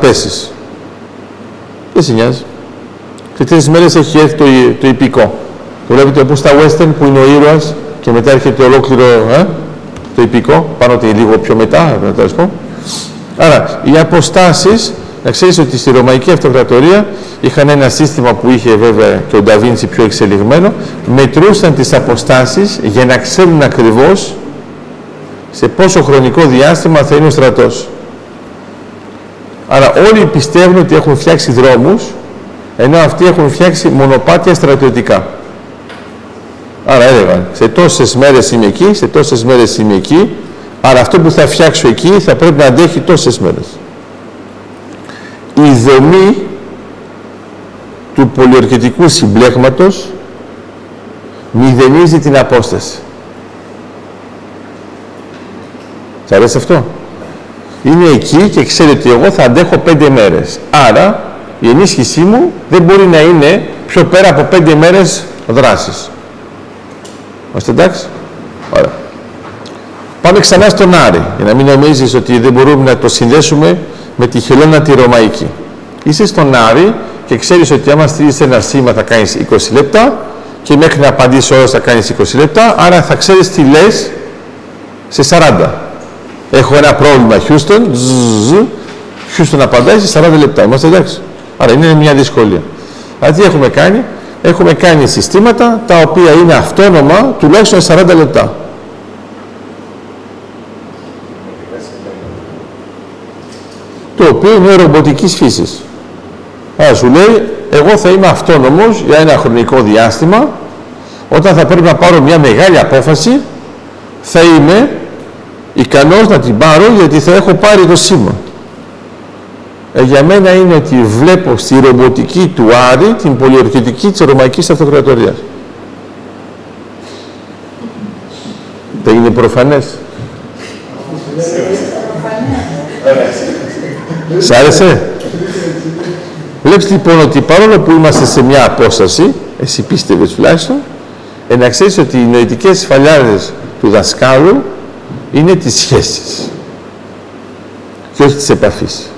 πέσεις. Δεν σε νοιάζει. Και τρεις μέρες έχει έρθει το, το υπηκό. Βλέπετε όπως στα western που είναι ο ήρωας και μετά έρχεται ολόκληρο ε, το υπηκό, πάνω ότι λίγο πιο μετά, να το πω. Άρα, οι αποστάσεις, να ξέρεις ότι στη Ρωμαϊκή Αυτοκρατορία είχαν ένα σύστημα που είχε βέβαια και ο Νταβίντσι πιο εξελιγμένο, μετρούσαν τις αποστάσεις για να ξέρουν ακριβώς σε πόσο χρονικό διάστημα θα είναι ο στρατός. Άρα όλοι πιστεύουν ότι έχουν φτιάξει δρόμους, ενώ αυτοί έχουν φτιάξει μονοπάτια στρατιωτικά. Άρα έλεγαν, σε τόσες μέρες είμαι εκεί, σε τόσες μέρες είμαι εκεί, άρα αυτό που θα φτιάξω εκεί θα πρέπει να αντέχει τόσες μέρες. Η δομή του πολιορκητικού συμπλέγματος μηδενίζει την απόσταση. Σ' αρέσει αυτό; Είναι εκεί και ξέρει ότι εγώ θα αντέχω πέντε μέρες. Άρα η ενίσχυσή μου δεν μπορεί να είναι πιο πέρα από πέντε μέρες δράσης. Είμαστε εντάξει; Ωραία. Πάμε ξανά στον Άρη, για να μην νομίζεις ότι δεν μπορούμε να το συνδέσουμε με τη χελώνα τη Ρωμαϊκή. Είσαι στον Άρη και ξέρεις ότι άμα στείλεις ένα σήμα θα κάνεις 20 λεπτά και μέχρι να απαντήσει όλος θα κάνεις 20 λεπτά, άρα θα ξέρεις τι λες σε 40. Έχω ένα πρόβλημα, Houston, Houston απαντάει σε 40 λεπτά. Είμαστε εντάξει. Άρα είναι μια δυσκολία. Αλλά τι έχουμε κάνει, έχουμε κάνει συστήματα τα οποία είναι αυτόνομα τουλάχιστον 40 λεπτά. Το οποίο είναι ρομποτικής φύσης. Άρα σου λέει, εγώ θα είμαι αυτόνομος για ένα χρονικό διάστημα, όταν θα πρέπει να πάρω μια μεγάλη απόφαση, θα είμαι ικανός να την πάρω γιατί θα έχω πάρει το σήμα. Ε, για μένα είναι ότι βλέπω στη ρομποτική του Άρη την πολιορκητική της Ρωμαϊκής Αυτοκρατορίας. Δεν είναι προφανές. Σ' άρεσε; Βλέπεις λοιπόν ότι παρόλο που είμαστε σε μια απόσταση, εσύ πίστευες τουλάχιστον, ε, να ξέρεις ότι οι νοητικές φαλιάρες του δασκάλου είναι τις σχέσεις και όχι της επαφής.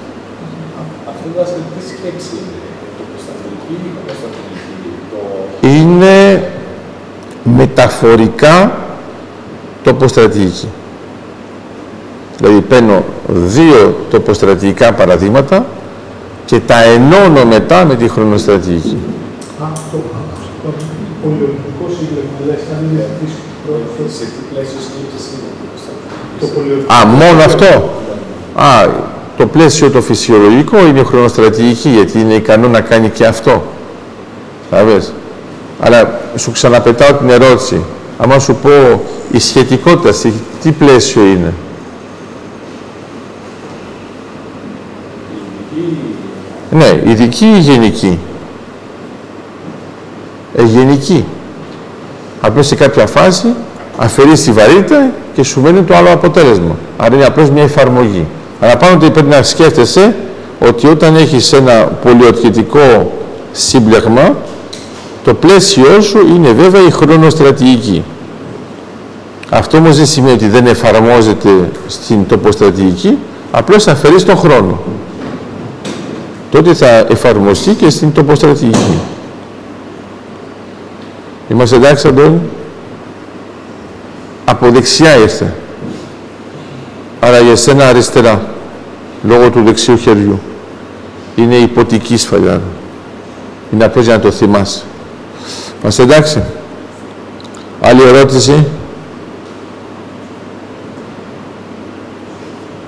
είναι μεταφορικά τοποστρατηγική. Δηλαδή παίρνω δύο τοποστρατηγικά παραδείγματα και τα ενώνω μετά με τη χρονοστρατηγική. Αυτό, πολιορκητικό σύγκλημα, λες, αν είναι σε τι πλαίσιο σκέψης Α, μόνο αυτό; Α, το πλαίσιο το φυσιολογικό είναι χρονοστρατηγική, γιατί είναι ικανό να κάνει και αυτό. Σαβες. Αλλά σου ξαναπετάω την ερώτηση. Άμα σου πω η σχετικότητα, σε τι πλαίσιο είναι; Ναι, ειδική ή γενική; Ε, γενική. Απλώς σε κάποια φάση αφαιρείς τη βαρύτητα και σου μένει το άλλο αποτέλεσμα. Άρα είναι απλώς μια εφαρμογή. Αλλά πάνω ότι πρέπει να σκέφτεσαι ότι όταν έχεις ένα πολιορκητικό σύμπλεγμα, το πλαίσιο σου είναι βέβαια η χρονοστρατηγική. Αυτό όμως δεν σημαίνει ότι δεν εφαρμόζεται στην τοποστρατηγική, απλώς αφαιρείς τον χρόνο. Τότε θα εφαρμοστεί και στην τοποστρατηγική. Είμαστε εντάξει, Αντώνη; Από δεξιά ήρθε. Άρα για σένα αριστερά, λόγω του δεξιού χεριού. Είναι υποτική σφαλιά. Είναι απλώς για να το θυμάσαι. Είμαστε εντάξει. Άλλη ερώτηση;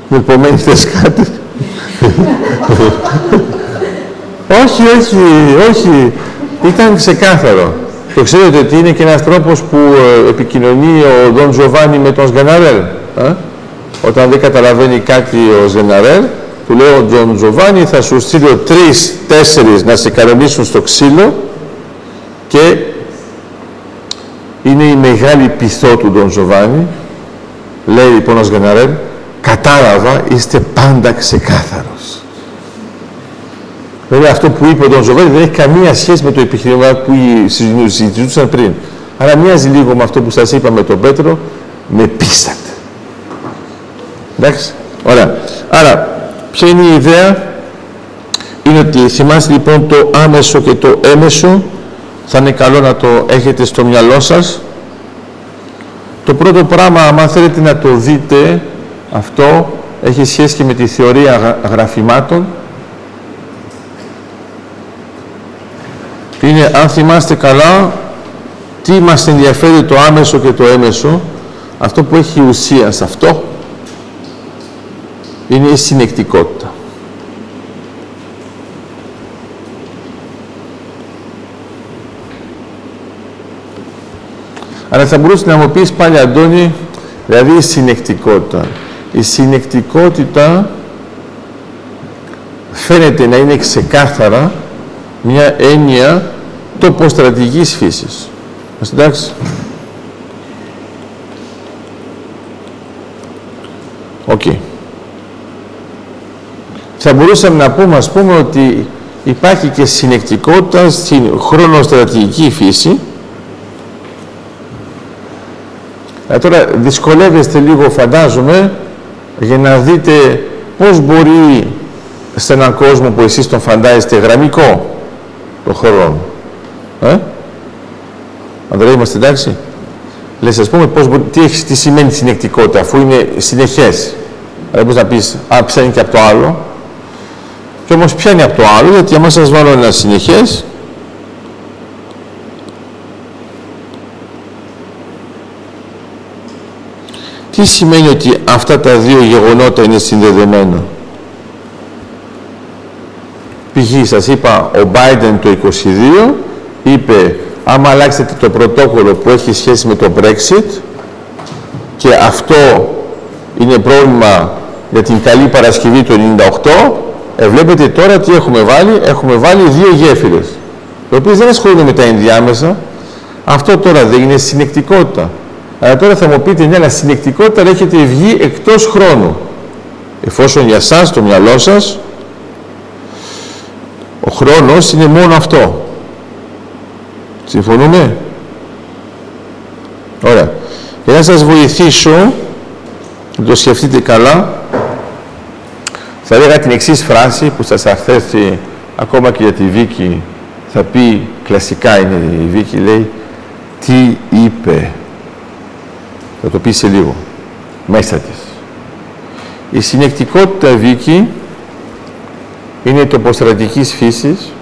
Μου υπομένει θες κάτι; όχι, όχι, όχι. Ήταν ξεκάθαρο. Το ξέρετε ότι είναι και ένας τρόπος που ε, επικοινωνεί ο Δον Τζοβάνι με τον Σγαναρέλ. Ε; Όταν δεν καταλαβαίνει κάτι ο Σγαναρέλ, του λέει ο Ντον Τζοβάνι θα σου στείλω τρεις, τέσσερις να σε κανονίσουν στο ξύλο και είναι η μεγάλη πειθό του Ντον Τζοβάνι. Λέει λοιπόν ο Σγαναρέλ, κατάλαβα, είστε πάντα ξεκάθαρος. Βέβαια αυτό που είπε ο Ντον Τζοβάνι δεν έχει καμία σχέση με το επιχείρημα που συζητούσαν πριν. Αλλά μοιάζει λίγο με αυτό που σας είπα με τον Πέτρο, με πείσατε. Εντάξει, ωραία. Άρα, ποια είναι η ιδέα, είναι ότι θυμάστε λοιπόν το άμεσο και το έμεσο θα είναι καλό να το έχετε στο μυαλό σας το πρώτο πράγμα αν θέλετε να το δείτε αυτό έχει σχέση και με τη θεωρία γραφημάτων είναι αν θυμάστε καλά τι μας ενδιαφέρει το άμεσο και το έμεσο αυτό που έχει ουσία σε αυτό είναι η συνεκτικότητα. Αλλά θα μπορούσες να μου πεις πάλι Αντώνη, δηλαδή η συνεκτικότητα. Η συνεκτικότητα φαίνεται να είναι ξεκάθαρα μια έννοια τοποστρατηγικής φύσης. εντάξει. Ok. Okay. Θα μπορούσαμε να πούμε, ας πούμε, ότι υπάρχει και συνεκτικότητα στην χρονοστρατηγική φύση. Ε, τώρα δυσκολεύεστε λίγο, φαντάζομαι, για να δείτε πώς μπορεί σε έναν κόσμο που εσείς τον φαντάζεστε γραμμικό το χρόνο. Ε; Ανδρέα, είμαστε εντάξει. Λες, ας πούμε, πώς, τι, έχει, τι σημαίνει συνεκτικότητα, αφού είναι συνεχές. Δηλαδή, πώς να πεις, α, πιάνει και από το άλλο. Και όμως πιάνει από το άλλο, γιατί άμα σας βάλω ένα συνεχές, τι σημαίνει ότι αυτά τα δύο γεγονότα είναι συνδεδεμένα; Π.χ. σας είπα, ο Biden το 22 είπε άμα αλλάξετε το πρωτόκολλο που έχει σχέση με το Brexit και αυτό είναι πρόβλημα για την καλή Παρασκευή του 98, ε, βλέπετε τώρα τι έχουμε βάλει. Έχουμε βάλει δύο γέφυρες, οι οποίες δεν ασχολούνται με τα ενδιάμεσα. Αυτό τώρα δεν είναι συνεκτικότητα. Αλλά τώρα θα μου πείτε, ναι, αλλά συνεκτικότητα έχετε βγει εκτός χρόνου. Εφόσον για σας, το μυαλό σας, ο χρόνος είναι μόνο αυτό. Συμφωνούμε; Ωραία. Για να σας βοηθήσω, να το σκεφτείτε καλά, θα έλεγα την εξής φράση που σας αρθέσει ακόμα και για τη Βίκη θα πει, κλασικά είναι η Βίκη, λέει «Τι είπε». Θα το πει σε λίγο, μέσα της. Η συνεκτικότητα Βίκη είναι τοποστρατικής φύσης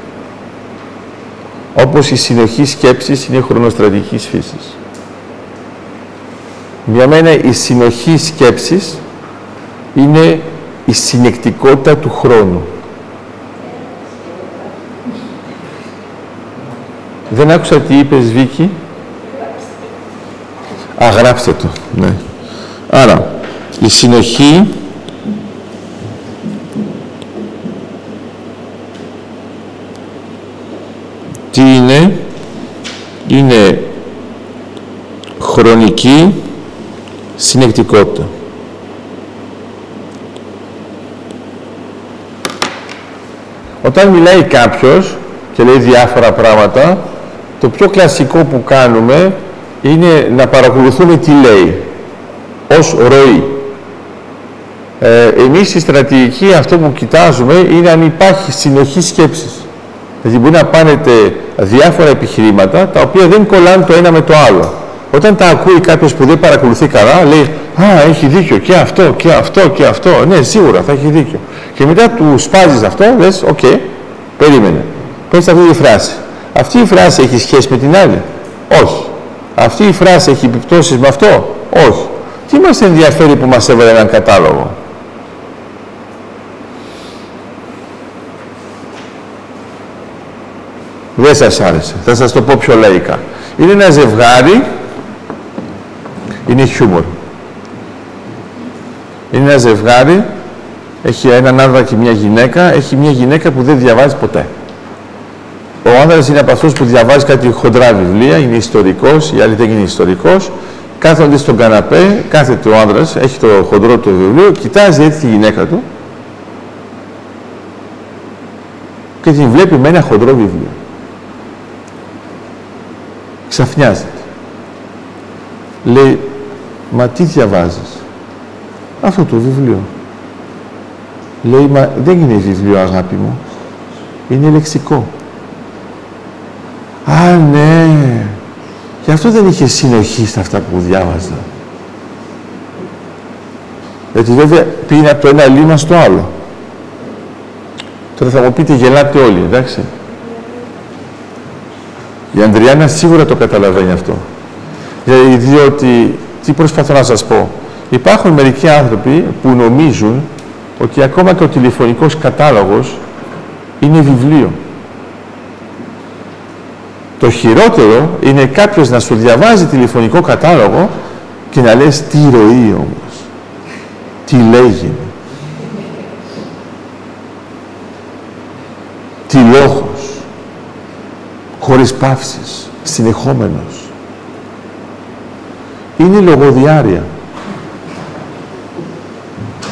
όπως η συνοχή σκέψης είναι χρονοστρατικής φύσης. Για μένα η συνοχή σκέψης είναι η συνεκτικότητα του χρόνου. Δεν άκουσα τι είπες Βίκη. Αγράψτε το. Ναι. Άρα, η συνοχή τι είναι είναι χρονική συνεκτικότητα. Όταν μιλάει κάποιος και λέει διάφορα πράγματα, το πιο κλασικό που κάνουμε είναι να παρακολουθούμε τι λέει, ως ροή. Ε, εμείς στη στρατηγική αυτό που κοιτάζουμε είναι αν υπάρχει συνοχή σκέψης. Δηλαδή μπορεί να πάνετε διάφορα επιχειρήματα τα οποία δεν κολλάνε το ένα με το άλλο. Όταν τα ακούει κάποιος που δεν παρακολουθεί καλά, λέει Α, έχει δίκιο και αυτό και αυτό και αυτό. Ναι, σίγουρα θα έχει δίκιο. Και μετά του σπάζεις αυτό, λες, ok, okay, περίμενε. Πες αυτή τη φράση. Αυτή η φράση έχει σχέση με την άλλη; Όχι. Αυτή η φράση έχει επιπτώσεις με αυτό; Όχι. Τι μας ενδιαφέρει που μας έβαλε έναν κατάλογο; Δεν σας άρεσε. Θα σας το πω πιο λαϊκά. Είναι ένα ζευγάρι, είναι χιούμορ. Είναι ένα ζευγάρι, έχει έναν άντρα και μια γυναίκα, έχει μια γυναίκα που δεν διαβάζει ποτέ. Ο άνδρας είναι από αυτούς που διαβάζει κάτι χοντρά βιβλία, είναι ιστορικός, η άλλη δεν είναι ιστορικός. Κάθονται στον καναπέ, κάθεται ο άνδρας, έχει το χοντρό του βιβλίο, κοιτάζει έτσι τη γυναίκα του και την βλέπει με ένα χοντρό βιβλίο ξαφνιάζεται. Λέει, μα τι διαβάζεις; Αυτό το βιβλίο. Λέει, μα δεν είναι βιβλίο αγάπη μου. Είναι λεξικό. Α, ναι. Γι' αυτό δεν είχε συνοχή στα αυτά που διάβαζα. Γιατί βέβαια πήγαινε από το ένα λίμα στο άλλο. Τώρα θα μου πείτε γελάτε όλοι, εντάξει. Η Ανδριάννα σίγουρα το καταλαβαίνει αυτό. Διότι, τι προσπαθώ να σας πω, υπάρχουν μερικοί άνθρωποι που νομίζουν ότι ακόμα και ο τηλεφωνικός κατάλογος είναι βιβλίο. Το χειρότερο είναι κάποιος να σου διαβάζει τηλεφωνικό κατάλογο και να λες τι ροή όμως, τι λέγει, τι λόγος, χωρίς παύσεις, συνεχόμενος. Είναι λογοδιάρεια.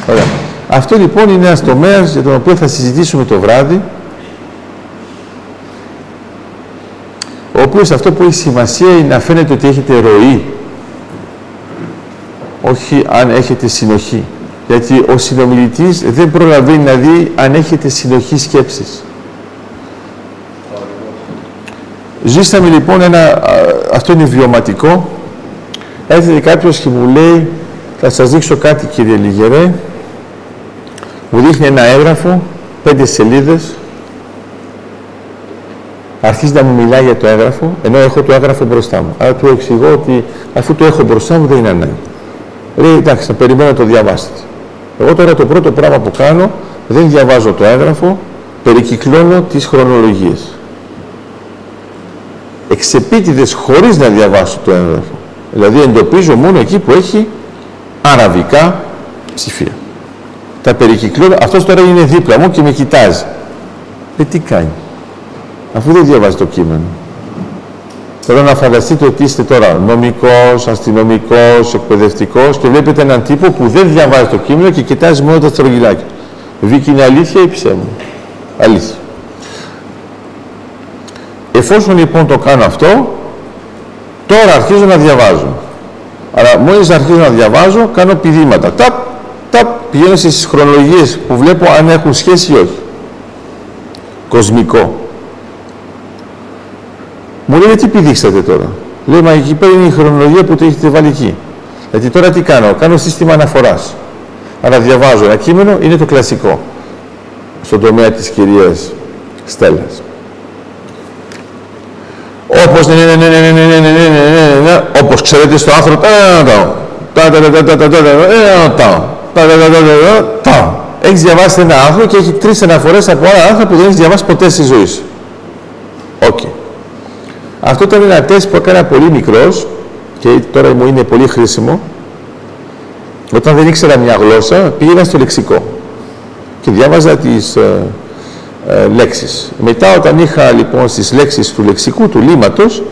Ωραία. Αυτό λοιπόν είναι ένας τομέας για τον οποίο θα συζητήσουμε το βράδυ ο οποίος αυτό που έχει σημασία είναι να φαίνεται ότι έχετε ροή όχι αν έχετε συνοχή γιατί ο συνομιλητής δεν προλαβαίνει να δει αν έχετε συνοχή σκέψης Ζήσαμε λοιπόν ένα, αυτό είναι βιωματικό έρχεται κάποιος και μου λέει θα σας δείξω κάτι κύριε Λιγερέ μου δείχνει ένα έγγραφο πέντε σελίδες αρχίζει να μου μιλάει για το έγγραφο, ενώ έχω το έγγραφο μπροστά μου. Άρα του εξηγώ ότι αφού το έχω μπροστά μου δεν είναι ανάγκη. Λέει, εντάξει, θα περιμένω να το διαβάσετε. Εγώ τώρα το πρώτο πράγμα που κάνω, δεν διαβάζω το έγγραφο, περικυκλώνω τις χρονολογίες. Εξεπίτηδες χωρίς να διαβάσω το έγγραφο. Δηλαδή εντοπίζω μόνο εκεί που έχει αραβικά ψηφία. Τα περικυκλώνω, αυτός τώρα είναι δίπλα μου και με κοιτάζει. Ε, τι κάνει; Αφού δεν διαβάζει το κείμενο. Θέλω να φανταστείτε ότι είστε τώρα νομικός, αστυνομικός, εκπαιδευτικός και βλέπετε έναν τύπο που δεν διαβάζει το κείμενο και κοιτάζει μόνο τα στρογγυλάκια. Βίκυ είναι αλήθεια ή ψέμα; Αλήθεια. Εφόσον λοιπόν το κάνω αυτό, τώρα αρχίζω να διαβάζω. Αλλά μόλις αρχίζω να διαβάζω, κάνω πηδήματα. Ταπ, ταπ, πηγαίνω στις χρονολογίες που βλέπω αν έχουν σχέση ή όχι. Κοσμικό. Μου λέει, τι πηδήξατε τώρα; Λέει, μα εκεί πέρα είναι η χρονολογία που το έχετε βάλει εκεί. Γιατί τώρα τι κάνω, κάνω σύστημα αναφοράς. Άρα διαβάζω ένα κείμενο, είναι το κλασικό. Στον τομέα της κυρίας Στέλλας. Όπως ναι, ναι, ναι, ναι, ναι, ναι, ναι, ναι, ναι, ναι, όπως ξέρετε στο άρθρο Έχεις διαβάσει ένα άρθρο και έχει τρεις αναφορές από άλλα άρθρα που δεν έχεις διαβάσει ποτέ στη ζωή σου. Οκ. Αυτό ήταν ένα τεστ που έκανα πολύ μικρός και τώρα μου είναι πολύ χρήσιμο. Όταν δεν ήξερα μια γλώσσα, πήγαινα στο λεξικό και διάβαζα τις ε, ε, λέξεις. Μετά όταν είχα λοιπόν στις λέξεις του λεξικού, του λήμματος,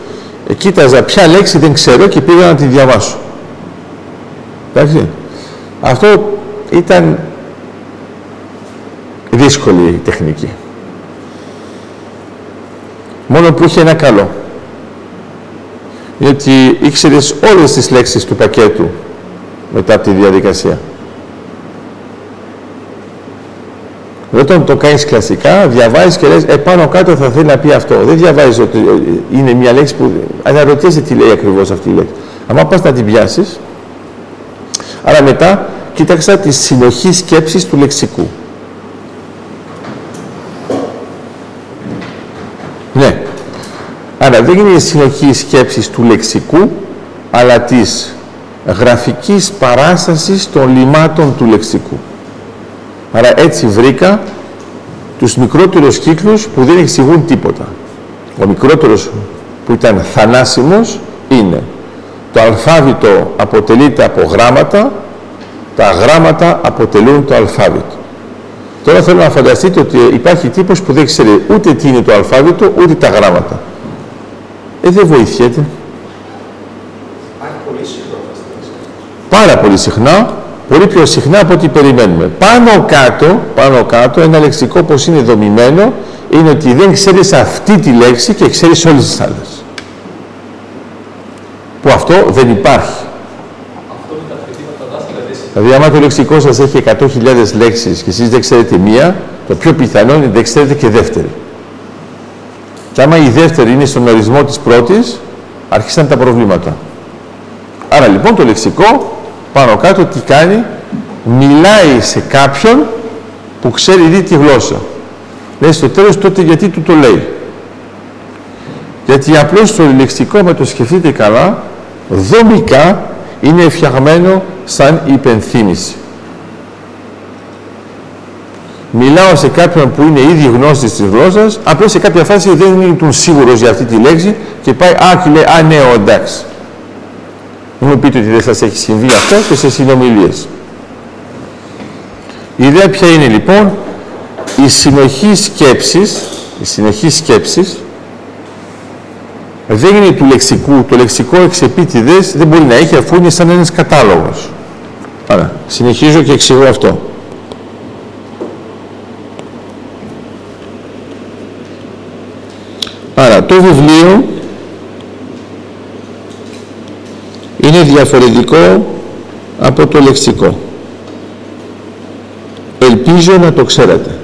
ε, κοίταζα ποια λέξη δεν ξέρω και πήγα να τη διαβάσω. Εντάξει. Αυτό ήταν δύσκολη τεχνική. Μόνο που είχε ένα καλό γιατί ήξερες όλες τις λέξεις του πακέτου μετά από τη διαδικασία. Όταν το κάνεις κλασικά, διαβάζεις και λες, επάνω κάτω θα θέλει να πει αυτό. Δεν διαβάζεις ότι είναι μια λέξη που αναρωτιέσαι τι λέει ακριβώς αυτή η λέξη. Αν πας να την πιάσεις, άρα μετά κοίταξα τη συνοχή σκέψης του λεξικού. Ναι, Άρα δεν είναι η συνοχή σκέψης του λεξικού, αλλά της γραφικής παράστασης των λιμάτων του λεξικού. Άρα έτσι βρήκα τους μικρότερους κύκλους που δεν εξηγούν τίποτα. Ο μικρότερος που ήταν θανάσιμος είναι το αλφάβητο αποτελείται από γράμματα, τα γράμματα αποτελούν το αλφάβητο. Τώρα θέλω να φανταστείτε ότι υπάρχει τύπος που δεν ξέρει ούτε τι είναι το αλφάβητο, ούτε τα γράμματα. Ε, δεν βοηθιέται. πολύ συχνά Πάρα πολύ συχνά, πολύ πιο συχνά από ό,τι περιμένουμε. Πάνω κάτω, πάνω κάτω, ένα λεξικό πως είναι δομημένο, είναι ότι δεν ξέρεις αυτή τη λέξη και ξέρεις όλες τις άλλες. Που αυτό δεν υπάρχει. Αυτό με τα τα δάσκαλα Δηλαδή, άμα το λεξικό σας έχει 100.000 λέξεις και εσείς δεν ξέρετε μία, το πιο πιθανό είναι ότι δεν ξέρετε και δεύτερη. Και άμα η δεύτερη είναι στον ορισμό της πρώτης, αρχίσαν τα προβλήματα. Άρα λοιπόν το λεξικό πάνω κάτω τι κάνει, μιλάει σε κάποιον που ξέρει ήδη τη γλώσσα. Λέει στο τέλος τότε γιατί του το λέει. Γιατί απλώς το λεξικό, με το σκεφτείτε καλά, δομικά είναι φτιαγμένο σαν υπενθύμηση. Μιλάω σε κάποιον που είναι ήδη γνώστης της γλώσσας, απλώς σε κάποια φάση δεν είναι σίγουρος για αυτή τη λέξη και πάει, Α, και λέει, Α, ναι, εντάξει. Μην μου πείτε ότι δεν σας έχει συμβεί αυτό και σε συνομιλίες. Η ιδέα ποια είναι λοιπόν, η συνοχή σκέψης, η συνοχή σκέψης δεν είναι του λεξικού. Το λεξικό εξεπίτηδες δεν μπορεί να έχει αφού είναι σαν ένας κατάλογος. Άρα, συνεχίζω και εξηγώ αυτό. Άρα, το βιβλίο είναι διαφορετικό από το λεξικό. Ελπίζω να το ξέρετε.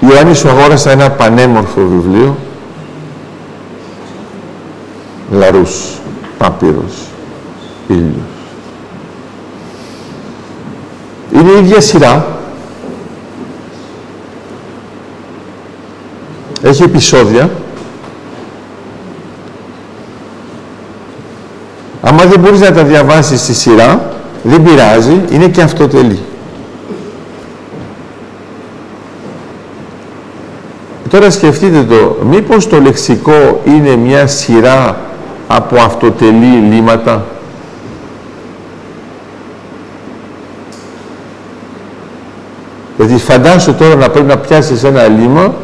Ιωάννης σου αγόρασα ένα πανέμορφο βιβλίο Λαρούς, Πάπυρος, Ήλιος. Είναι η ίδια σειρά. Έχει επεισόδια. Άμα δεν μπορείς να τα διαβάσεις στη σειρά, δεν πειράζει, είναι και αυτοτελή. Τώρα σκεφτείτε το, μήπως το λεξικό είναι μια σειρά από αυτοτελή λύματα; Δηλαδή φαντάσου τώρα να πρέπει να πιάσεις ένα λίμα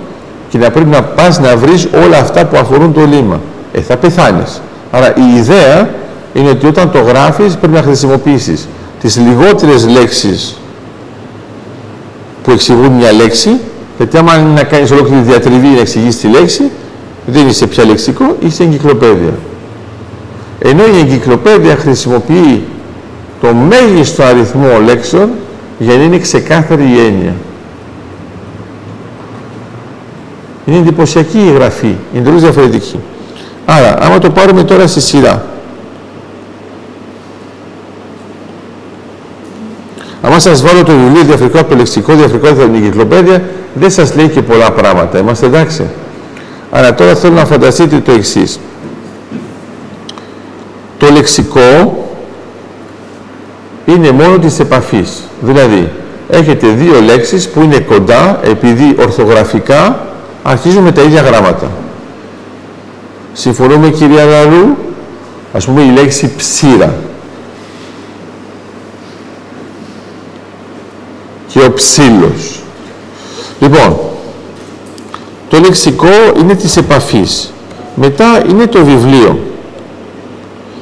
και να πρέπει να πας να βρεις όλα αυτά που αφορούν το λίμα. Ε, θα πεθάνεις. Άρα η ιδέα είναι ότι όταν το γράφεις πρέπει να χρησιμοποιήσεις τις λιγότερες λέξεις που εξηγούν μια λέξη γιατί άμα είναι να κάνεις ολόκληρη διατριβή να εξηγήσει τη λέξη, δεν είσαι πια λεξικό, είσαι εγκυκλοπαίδεια. Ενώ η εγκυκλοπαίδεια χρησιμοποιεί το μέγιστο αριθμό λέξεων για να είναι ξεκάθαρη η έννοια. Είναι εντυπωσιακή η γραφή, είναι τελείως διαφορετική. Άρα, άμα το πάρουμε τώρα στη σειρά, Αν σας βάλω το βιβλίο διαφορετικό από το λεξικό, διαφορετικό από την εγκυκλοπαίδεια, δεν σας λέει και πολλά πράγματα. Είμαστε εντάξει. Αλλά τώρα θέλω να φανταστείτε το εξής. Το λεξικό είναι μόνο της επαφής. Δηλαδή, έχετε δύο λέξεις που είναι κοντά, επειδή ορθογραφικά αρχίζουν με τα ίδια γράμματα. Συμφωνούμε κυρία Λαρού, ας πούμε η λέξη ψήρα. Και ο ψήλος. Λοιπόν, το λεξικό είναι της επαφής. Μετά είναι το βιβλίο.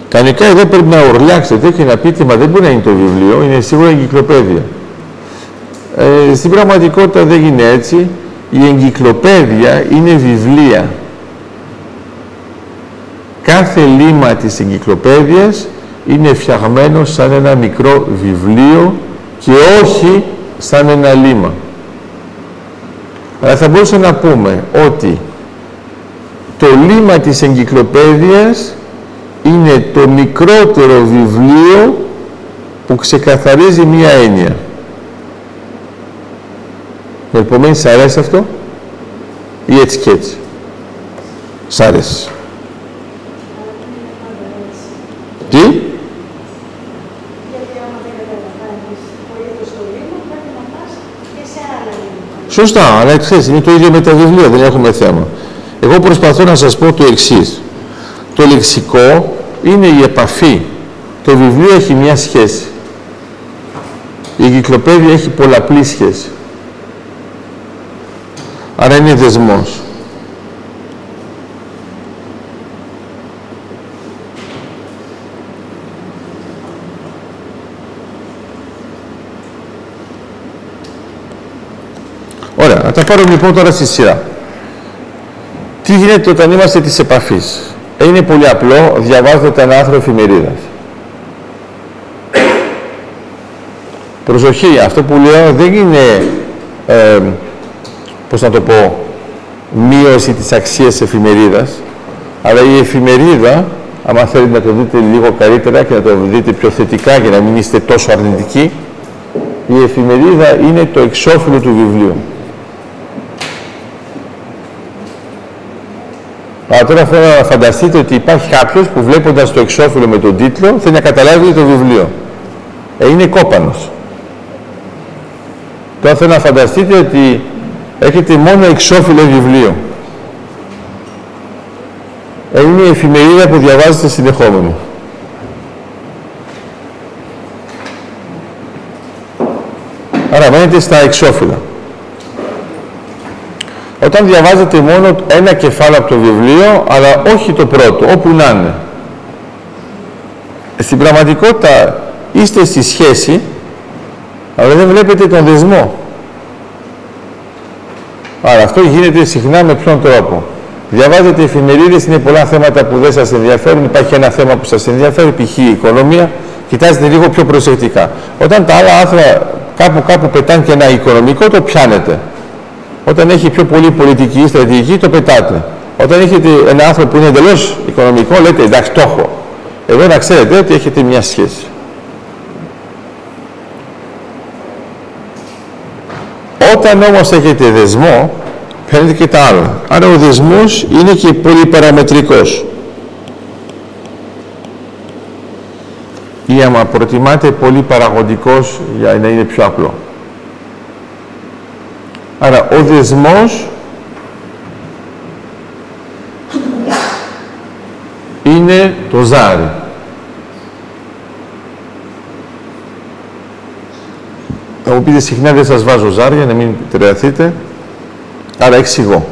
Κανονικά εδώ πρέπει να ορλιάξετε και να πείτε, μα δεν μπορεί να είναι το βιβλίο, είναι σίγουρα εγκυκλοπαίδεια. Ε, στην πραγματικότητα δεν είναι έτσι. Η εγκυκλοπαίδεια είναι βιβλία. Κάθε λίμα της εγκυκλοπαίδειας είναι φτιαγμένο σαν ένα μικρό βιβλίο και όχι σαν ένα λίμα. Αλλά θα μπορούσαμε να πούμε ότι το λίμα της εγκυκλοπαίδειας είναι το μικρότερο βιβλίο που ξεκαθαρίζει μία έννοια. Επομένως, σ' αρέσει αυτό; Ή έτσι και έτσι; Σ' αρέσει. Τι; Σωστά, αλλά ξέρεις, είναι το ίδιο με τα βιβλία, δεν έχουμε θέμα. Εγώ προσπαθώ να σας πω το εξής. Το λεξικό είναι η επαφή. Το βιβλίο έχει μια σχέση. Η εγκυκλοπαίδεια έχει πολλαπλή σχέση. Άρα είναι δεσμός. Ωραία, να τα πάρουμε λοιπόν τώρα στη σειρά. Τι γίνεται όταν είμαστε της επαφής; Είναι πολύ απλό, διαβάζετε ένα άρθρο εφημερίδας. Προσοχή, αυτό που λέω δεν είναι ε, πώς να το πω, μείωση της αξίας της εφημερίδας, αλλά η εφημερίδα, άμα θέλετε να το δείτε λίγο καλύτερα και να το δείτε πιο θετικά για να μην είστε τόσο αρνητικοί, η εφημερίδα είναι το εξώφυλλο του βιβλίου. Αλλά τώρα θέλω να φανταστείτε ότι υπάρχει κάποιος που βλέποντας το εξώφυλλο με τον τίτλο θέλει να καταλάβει το βιβλίο. Ε, είναι κόπανος. Τώρα θέλω να φανταστείτε ότι έχετε μόνο εξώφυλλο βιβλίο. Ε, είναι η εφημερίδα που διαβάζετε συνεχόμενο. Άρα μένετε στα εξώφυλλα. Όταν διαβάζετε μόνο ένα κεφάλαιο από το βιβλίο, αλλά όχι το πρώτο, όπου να είναι. Στην πραγματικότητα είστε στη σχέση, αλλά δεν βλέπετε τον δεσμό. Άρα αυτό γίνεται συχνά με ποιον τρόπο. Διαβάζετε εφημερίδες, είναι πολλά θέματα που δεν σας ενδιαφέρουν, υπάρχει ένα θέμα που σας ενδιαφέρει, π.χ. η οικονομία, κοιτάζετε λίγο πιο προσεκτικά. Όταν τα άλλα άθρα κάπου κάπου πετάνε και ένα οικονομικό, το πιάνετε. Όταν έχει πιο πολύ πολιτική ή στρατηγική, το πετάτε. Όταν έχετε ένα άνθρωπο που είναι εντελώς οικονομικό, λέτε εντάξει, το έχω. Εδώ να ξέρετε ότι έχετε μια σχέση. Όταν όμως έχετε δεσμό, φαίνεται και τα άλλα. Άρα ο δεσμός είναι και πολύ παραμετρικός. Ή άμα προτιμάτε πολύ παραγωγικός για να είναι πιο απλό. Άρα ο δεσμός είναι το ζάρι. Θα μου πείτε συχνά δεν σας βάζω ζάρια, να μην τρεαθείτε. Άρα εξηγώ.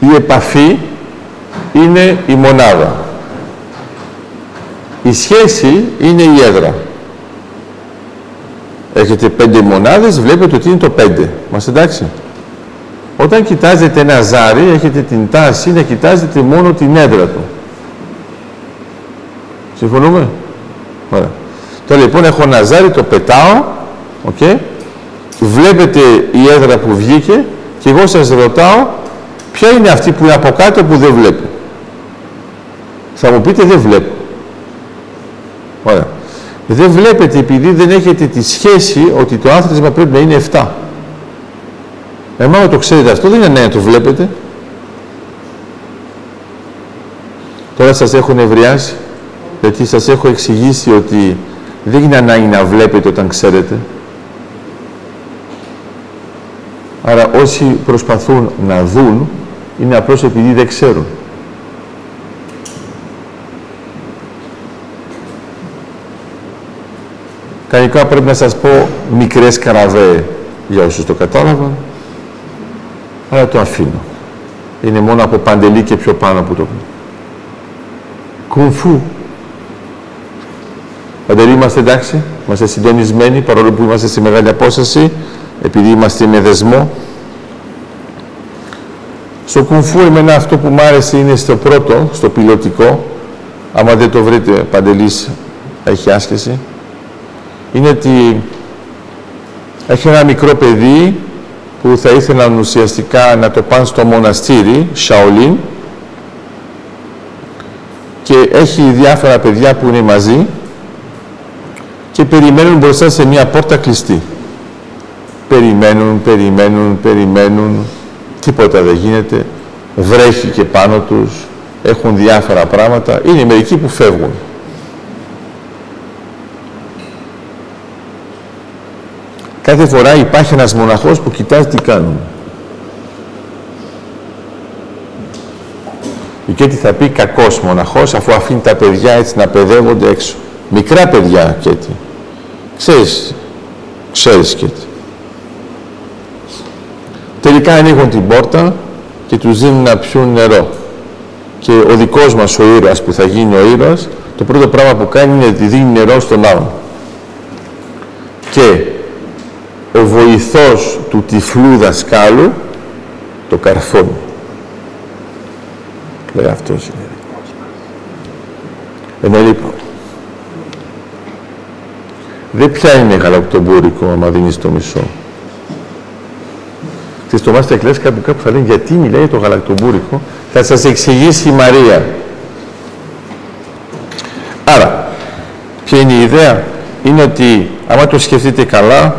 Η επαφή είναι η μονάδα. Η σχέση είναι η έδρα. Έχετε πέντε μονάδες, βλέπετε ότι είναι το πέντε. Μας εντάξει. Όταν κοιτάζετε ένα ζάρι, έχετε την τάση να κοιτάζετε μόνο την έδρα του. Συμφωνούμε; Ωραία. Τώρα λοιπόν έχω ένα ζάρι, το πετάω, okay. βλέπετε η έδρα που βγήκε και εγώ σας ρωτάω ποια είναι αυτή που είναι από κάτω που δεν βλέπω. Θα μου πείτε δεν βλέπω. Ωραία. Δεν βλέπετε επειδή δεν έχετε τη σχέση ότι το άθροισμα πρέπει να είναι 7. Εμάς το ξέρετε αυτό, δεν είναι ναι, το βλέπετε. Τώρα σας έχω νευριάσει, γιατί σας έχω εξηγήσει ότι δεν είναι ανάγκη να βλέπετε όταν ξέρετε. Άρα όσοι προσπαθούν να δουν, είναι απλώς επειδή δεν ξέρουν. Κανονικά πρέπει να σας πω μικρές καραβέ για όσους το κατάλαβαν, αλλά το αφήνω. Είναι μόνο από παντελή και πιο πάνω που το πω. Κουνφού. Παντελή είμαστε εντάξει, είμαστε συντονισμένοι παρόλο που είμαστε σε μεγάλη απόσταση, επειδή είμαστε με δεσμό. Στο κουνφού εμένα αυτό που μου άρεσε είναι στο πρώτο, στο πιλωτικό, άμα δεν το βρείτε παντελής έχει άσκηση, είναι ότι έχει ένα μικρό παιδί που θα ήθελαν ουσιαστικά να το πάνε στο μοναστήρι, Σαολίν, και έχει διάφορα παιδιά που είναι μαζί και περιμένουν μπροστά σε μια πόρτα κλειστή. Περιμένουν, περιμένουν, περιμένουν, τίποτα δεν γίνεται, βρέχει και πάνω τους, έχουν διάφορα πράγματα, είναι μερικοί που φεύγουν. Κάθε φορά υπάρχει ένας μοναχός που κοιτάζει τι κάνουν. Και τι θα πει κακός μοναχός αφού αφήνει τα παιδιά έτσι να παιδεύονται έξω. Μικρά παιδιά και τι. Ξέρεις, ξέρεις και τι. Τελικά ανοίγουν την πόρτα και τους δίνουν να πιούν νερό. Και ο δικός μας ο ήρωας που θα γίνει ο ήρωας, το πρώτο πράγμα που κάνει είναι ότι δίνει νερό στον άλλον. Και ο βοηθός του τυφλού δασκάλου το καρφώνει. Λέει αυτός είναι δικός μας. Ενώ λοιπόν, δεν πιάνει γαλακτομπούρικο άμα δίνεις το μισό. στο Master Class κάπου κάπου θα λένε γιατί μιλάει για το γαλακτομπούρικο; Θα σας εξηγήσει η Μαρία. Άρα, ποια είναι η ιδέα; Είναι ότι, άμα το σκεφτείτε καλά,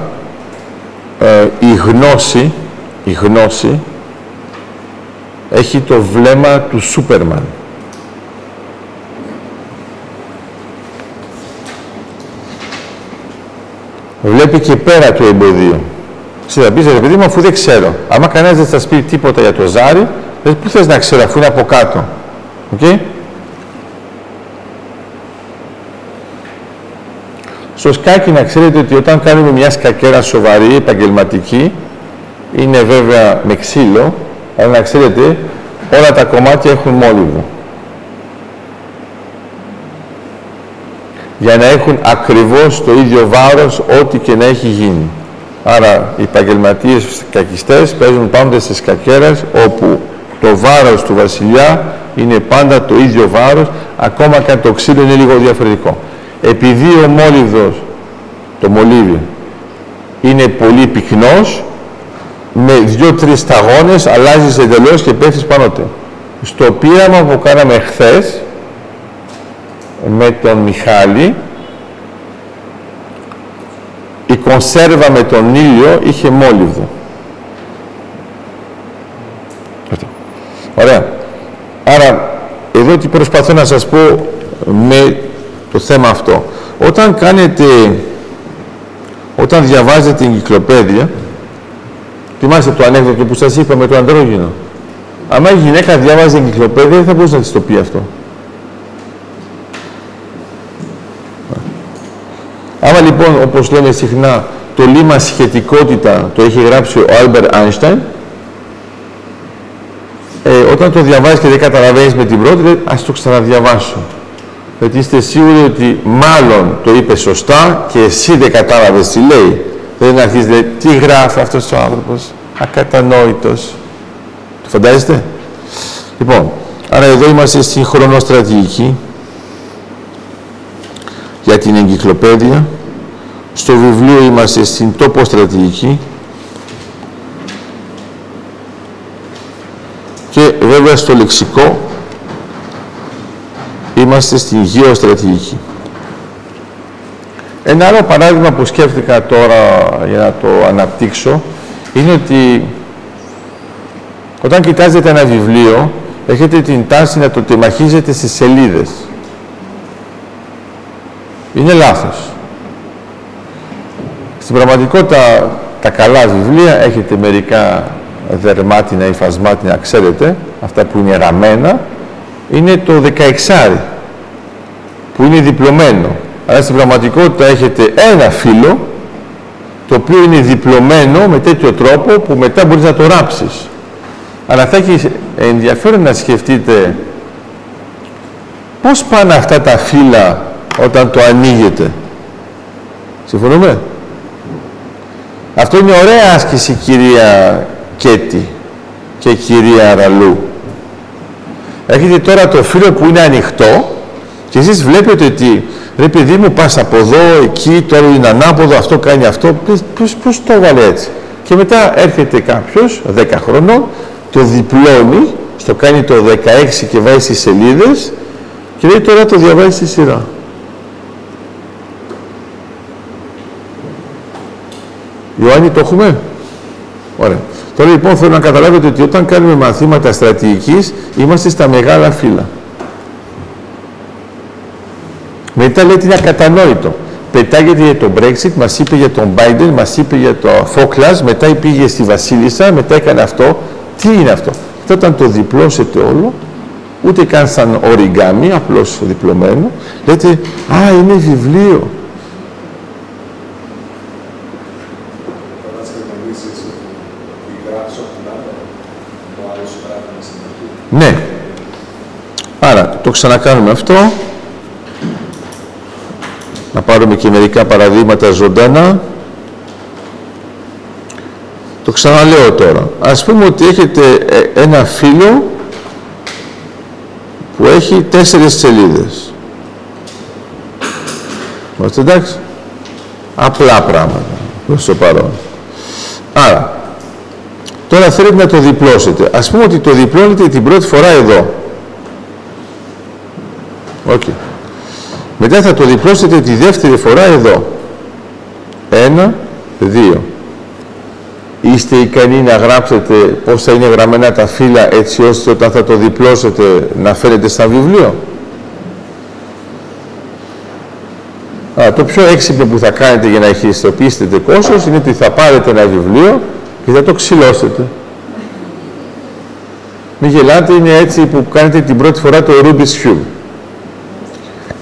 ε, η γνώση, η γνώση έχει το βλέμμα του Σούπερμαν. Βλέπει και πέρα του εμποδίου. Εσύ θα πεις, ρε παιδί μου, αφού δεν ξέρω. Άμα κανένας δεν θα πει τίποτα για το ζάρι, λες, πού θες να ξέρω, αφού είναι από κάτω. Okay? Στο σκάκι να ξέρετε ότι όταν κάνουμε μια σκακέρα σοβαρή, επαγγελματική, είναι βέβαια με ξύλο, αλλά να ξέρετε, όλα τα κομμάτια έχουν μόλυβο. Για να έχουν ακριβώς το ίδιο βάρος ό,τι και να έχει γίνει. Άρα οι επαγγελματίες σκακιστές παίζουν πάντα στις σκακέρες όπου το βάρος του βασιλιά είναι πάντα το ίδιο βάρος, ακόμα και αν το ξύλο είναι λίγο διαφορετικό. Επειδή ο μόλυβδος, το μολύβι, είναι πολύ πυκνός, με δύο-τρεις σταγόνες αλλάζει εντελώς και πέφτει πάνω του. Στο πείραμα που κάναμε χθες με τον Μιχάλη, η κονσέρβα με τον ήλιο είχε μόλυβδο. Ωραία. Άρα, εδώ τι προσπαθώ να σας πω με το θέμα αυτό. Όταν κάνετε, όταν διαβάζετε την κυκλοπαίδεια, θυμάστε το ανέκδοτο που σας είπα με το ανδρόγυνο. Αν η γυναίκα διάβαζε την κυκλοπαίδεια, δεν θα μπορούσε να της το πει αυτό. Άμα λοιπόν, όπως λένε συχνά, το λίμα σχετικότητα το έχει γράψει ο Albert Einstein, ε, όταν το διαβάζεις και δεν καταλαβαίνεις με την πρώτη, λέει, ας το ξαναδιαβάσω. Γιατί είστε σίγουροι ότι μάλλον το είπε σωστά και εσύ δεν κατάλαβες τι λέει. Δεν αρχίζεις, λέει, τι γράφει αυτός ο άνθρωπος, ακατανόητος. Το φαντάζεστε; Λοιπόν, άρα εδώ είμαστε στην χρονοστρατηγική για την εγκυκλοπαίδεια. Στο βιβλίο είμαστε στην τόπο στρατηγική και βέβαια στο λεξικό είμαστε στην γεωστρατηγική. Ένα άλλο παράδειγμα που σκέφτηκα τώρα για να το αναπτύξω είναι ότι όταν κοιτάζετε ένα βιβλίο έχετε την τάση να το τεμαχίζετε στις σελίδες. Είναι λάθος. Στην πραγματικότητα τα καλά βιβλία έχετε μερικά δερμάτινα ή φασμάτινα, ξέρετε, αυτά που είναι γραμμένα, είναι το 16 που είναι διπλωμένο. Αλλά στην πραγματικότητα έχετε ένα φύλλο το οποίο είναι διπλωμένο με τέτοιο τρόπο που μετά μπορείς να το ράψεις. Αλλά θα έχεις ενδιαφέρον να σκεφτείτε πώς πάνε αυτά τα φύλλα όταν το ανοίγετε. Συμφωνούμε; Αυτό είναι ωραία άσκηση κυρία Κέτη και κυρία Ραλού. Έχετε τώρα το φύλλο που είναι ανοιχτό και εσείς βλέπετε ότι ρε παιδί μου πας από εδώ, εκεί, τώρα είναι ανάποδο, αυτό κάνει αυτό, πώς, πώς το έβαλε έτσι. Και μετά έρχεται κάποιος, 10 χρονών, το διπλώνει, στο κάνει το 16 και βάζει στις σελίδες και λέει τώρα το διαβάζεις στη σειρά. Ιωάννη το έχουμε; Ωραία. Τώρα λοιπόν θέλω να καταλάβετε ότι όταν κάνουμε μαθήματα στρατηγικής είμαστε στα μεγάλα φύλλα. Μετά λέτε είναι ακατανόητο. Πετάγεται για το Brexit, μας είπε για τον Biden, μας είπε για το Falklands, μετά πήγε στη Βασίλισσα, μετά έκανε αυτό. Τι είναι αυτό; Αυτό όταν το διπλώσετε όλο, ούτε καν σαν οριγκάμι, απλώς διπλωμένο, λέτε «Α, είναι βιβλίο». Ναι. Άρα, το ξανακάνουμε αυτό. Να πάρουμε και μερικά παραδείγματα ζωντανά. Το ξαναλέω τώρα. Ας πούμε ότι έχετε ε, ένα φύλλο που έχει τέσσερις σελίδες. Είμαστε εντάξει. Απλά πράγματα. Προς το παρόν. Άρα, Τώρα θέλετε να το διπλώσετε. Ας πούμε ότι το διπλώνετε την πρώτη φορά εδώ. Okay. Μετά θα το διπλώσετε τη δεύτερη φορά εδώ. Ένα, δύο. Είστε ικανοί να γράψετε πώς θα είναι γραμμένα τα φύλλα έτσι ώστε όταν θα το διπλώσετε να φέρετε στα βιβλίο. Α, το πιο έξυπνο που θα κάνετε για να χειριστοποιήσετε κόσος είναι ότι θα πάρετε ένα βιβλίο και θα το ξυλώσετε. Μην γελάτε, είναι έτσι που κάνετε την πρώτη φορά το Rubik's Cube.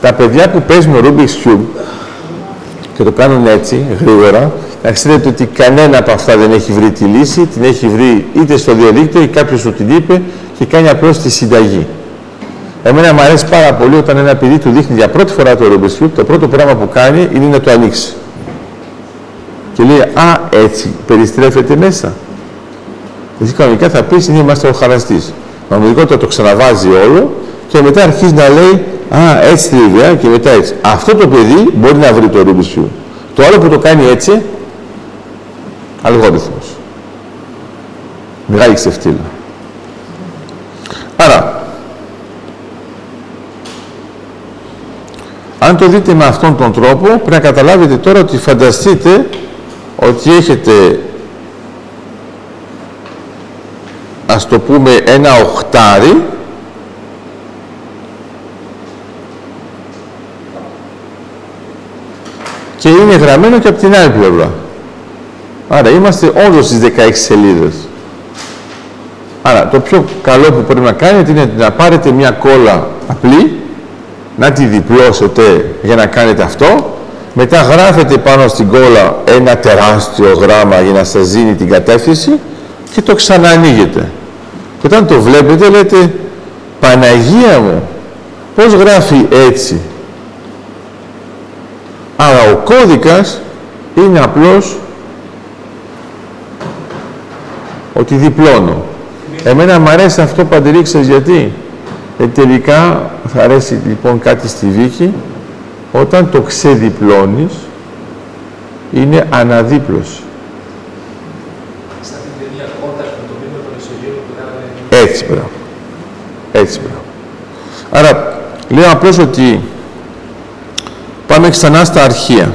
Τα παιδιά που παίζουν Rubik's Cube και το κάνουν έτσι, γρήγορα, να ξέρετε ότι κανένα από αυτά δεν έχει βρει τη λύση, την έχει βρει είτε στο διαδίκτυο ή κάποιος του την είπε και κάνει απλώς τη συνταγή. Εμένα μου αρέσει πάρα πολύ όταν ένα παιδί του δείχνει για πρώτη φορά το Rubik's Cube, το πρώτο πράγμα που κάνει είναι να το ανοίξει. Και λέει, Α, έτσι, περιστρέφεται μέσα. Εσύ κανονικά θα πεις είναι είμαστε ο χαραστής. Πραγματικότητα το ξαναβάζει όλο και μετά αρχίζει να λέει Α, έτσι τη ιδέα και μετά έτσι. Αυτό το παιδί μπορεί να βρει το Rubik's Cube. Το άλλο που το κάνει έτσι, αλγόριθμος. Μεγάλη ξεφτύλα. Άρα, αν το δείτε με αυτόν τον τρόπο, πρέπει να καταλάβετε τώρα ότι φανταστείτε ότι έχετε ας το πούμε ένα οχτάρι και είναι γραμμένο και από την άλλη πλευρά. Άρα είμαστε όντως στις 16 σελίδες. Άρα το πιο καλό που πρέπει να κάνετε είναι να πάρετε μια κόλλα απλή, να τη διπλώσετε για να κάνετε αυτό, μετά γράφετε πάνω στην κόλλα ένα τεράστιο γράμμα για να σας δίνει την κατεύθυνση και το ξαναανοίγετε. Και όταν το βλέπετε λέτε Παναγία μου, πώς γράφει έτσι; Άρα ο κώδικας είναι απλώς ότι διπλώνω. Εμένα μου αρέσει αυτό παντελή, γιατί; Ε, τελικά θα αρέσει λοιπόν κάτι στη δίκη, όταν το ξεδιπλώνεις, είναι αναδίπλωση. Έτσι πράγμα. Έτσι πράγμα. Άρα, λέω απλώς ότι πάμε ξανά στα αρχεία.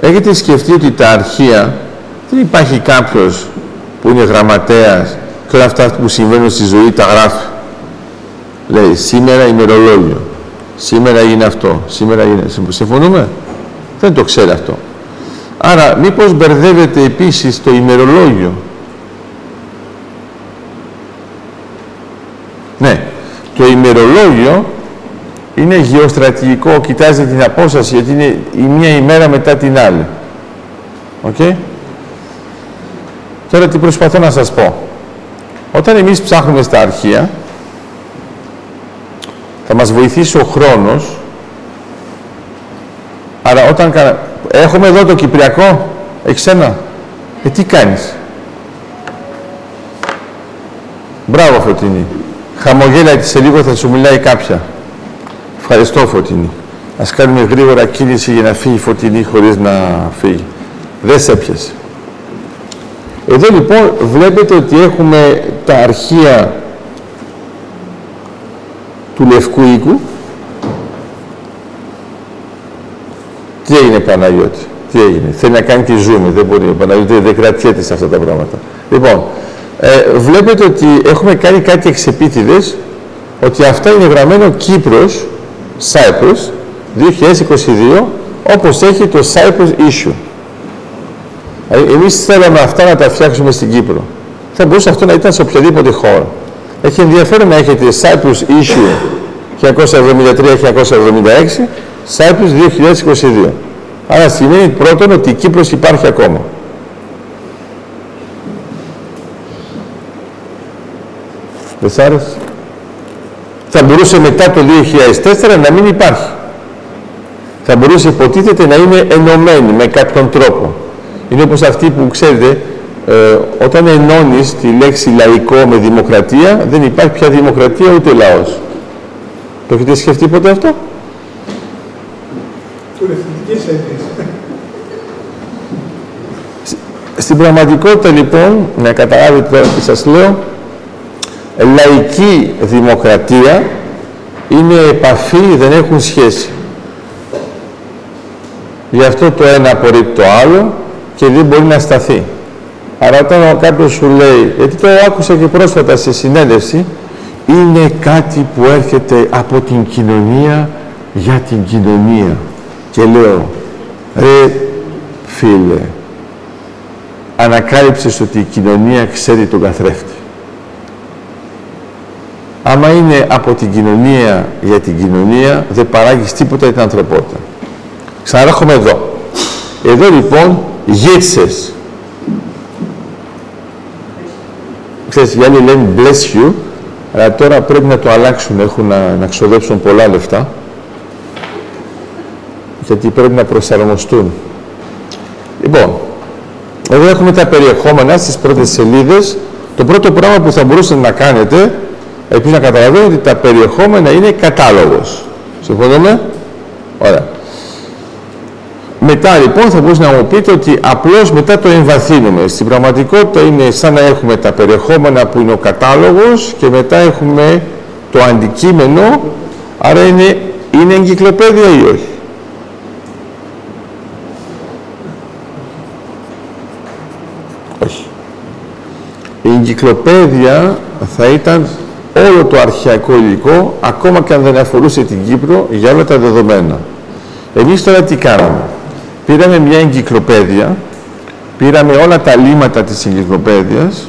Έχετε σκεφτεί ότι τα αρχεία δεν υπάρχει κάποιος που είναι γραμματέας και όλα αυτά που συμβαίνουν στη ζωή τα γράφει. Λέει σήμερα ημερολόγιο. Σήμερα είναι αυτό. Σήμερα είναι. Συμφωνούμε; Δεν το ξέρει αυτό. Άρα μήπως μπερδεύεται επίσης το ημερολόγιο; Ναι. Το ημερολόγιο είναι γεωστρατηγικό, κοιτάζει την απόσταση γιατί είναι η μία ημέρα μετά την άλλη. Οκ; Τώρα τι προσπαθώ να σας πω. Όταν εμείς ψάχνουμε στα αρχεία, θα μας βοηθήσει ο χρόνος. Άρα όταν Έχουμε εδώ το Κυπριακό. Έχεις ένα. Ε, τι κάνεις; Μπράβο Φωτεινή. Χαμογέλα σε λίγο θα σου μιλάει κάποια. Ευχαριστώ Φωτεινή. Ας κάνουμε γρήγορα κίνηση για να φύγει η Φωτεινή χωρίς να φύγει. Δεν σε έπιασε. Εδώ λοιπόν βλέπετε ότι έχουμε τα αρχεία του Λευκού Οίκου. Τι έγινε Παναγιώτη, τι έγινε. Θέλει να κάνει τη ζούμη, δεν μπορεί. Ο Παναγιώτης δεν κρατιέται σε αυτά τα πράγματα. Λοιπόν, ε, βλέπετε ότι έχουμε κάνει κάτι εξεπίτηδες, ότι αυτά είναι γραμμένο Κύπρος, Cyprus, 2022, όπως έχει το Cyprus Issue. Δηλαδή, εμείς θέλαμε αυτά να τα φτιάξουμε στην Κύπρο. Θα μπορούσε αυτό να ήταν σε οποιαδήποτε χώρα. Έχει ενδιαφέρον να έχετε Cyprus Issue 1973-1976, Cyprus 2022. Άρα σημαίνει πρώτον ότι η Κύπρος υπάρχει ακόμα. Δεν σ' άρεσε. Θα μπορούσε μετά το 2004 να μην υπάρχει. Θα μπορούσε υποτίθεται να είναι ενωμένη με κάποιον τρόπο. Είναι όπως αυτή που ξέρετε, ε, όταν ενώνεις τη λέξη λαϊκό με δημοκρατία, δεν υπάρχει πια δημοκρατία ούτε λαός. Το έχετε σκεφτεί ποτέ αυτό; Τουρευτικές έννοιες. Στην πραγματικότητα λοιπόν, να καταλάβετε τώρα τι σας λέω, λαϊκή δημοκρατία είναι επαφή, δεν έχουν σχέση. Γι' αυτό το ένα απορρίπτει το άλλο και δεν μπορεί να σταθεί. Άρα όταν κάποιος σου λέει, γιατί το άκουσα και πρόσφατα σε συνέντευξη, είναι κάτι που έρχεται από την κοινωνία για την κοινωνία. Και λέω, ρε φίλε, ανακάλυψες ότι η κοινωνία ξέρει τον καθρέφτη. Άμα είναι από την κοινωνία για την κοινωνία, δεν παράγεις τίποτα για την ανθρωπότητα. Ξαναρέχομαι εδώ. Εδώ λοιπόν γύρισες. Ξέρεις, οι άλλοι λένε bless you, αλλά τώρα πρέπει να το αλλάξουν, έχουν να, να ξοδέψουν πολλά λεφτά, γιατί πρέπει να προσαρμοστούν. Λοιπόν, εδώ έχουμε τα περιεχόμενα στις πρώτες σελίδες. Το πρώτο πράγμα που θα μπορούσατε να κάνετε, επίσης να καταλαβαίνετε ότι τα περιεχόμενα είναι κατάλογος. Συμφωνούμε; Ωραία. Μετά λοιπόν θα μπορούσατε να μου πείτε ότι απλώς μετά το εμβαθύνουμε. Στην πραγματικότητα είναι σαν να έχουμε τα περιεχόμενα που είναι ο κατάλογος και μετά έχουμε το αντικείμενο, άρα είναι, είναι εγκυκλοπαίδεια ή όχι; Όχι. Η εγκυκλοπαίδεια θα ήταν όλο το αρχαιακό υλικό, ακόμα και αν δεν αφορούσε την Κύπρο, για όλα τα δεδομένα. Εμείς τώρα τι κάναμε; Πήραμε μια εγκυκλοπαίδεια, πήραμε όλα τα λύματα της εγκυκλοπαίδειας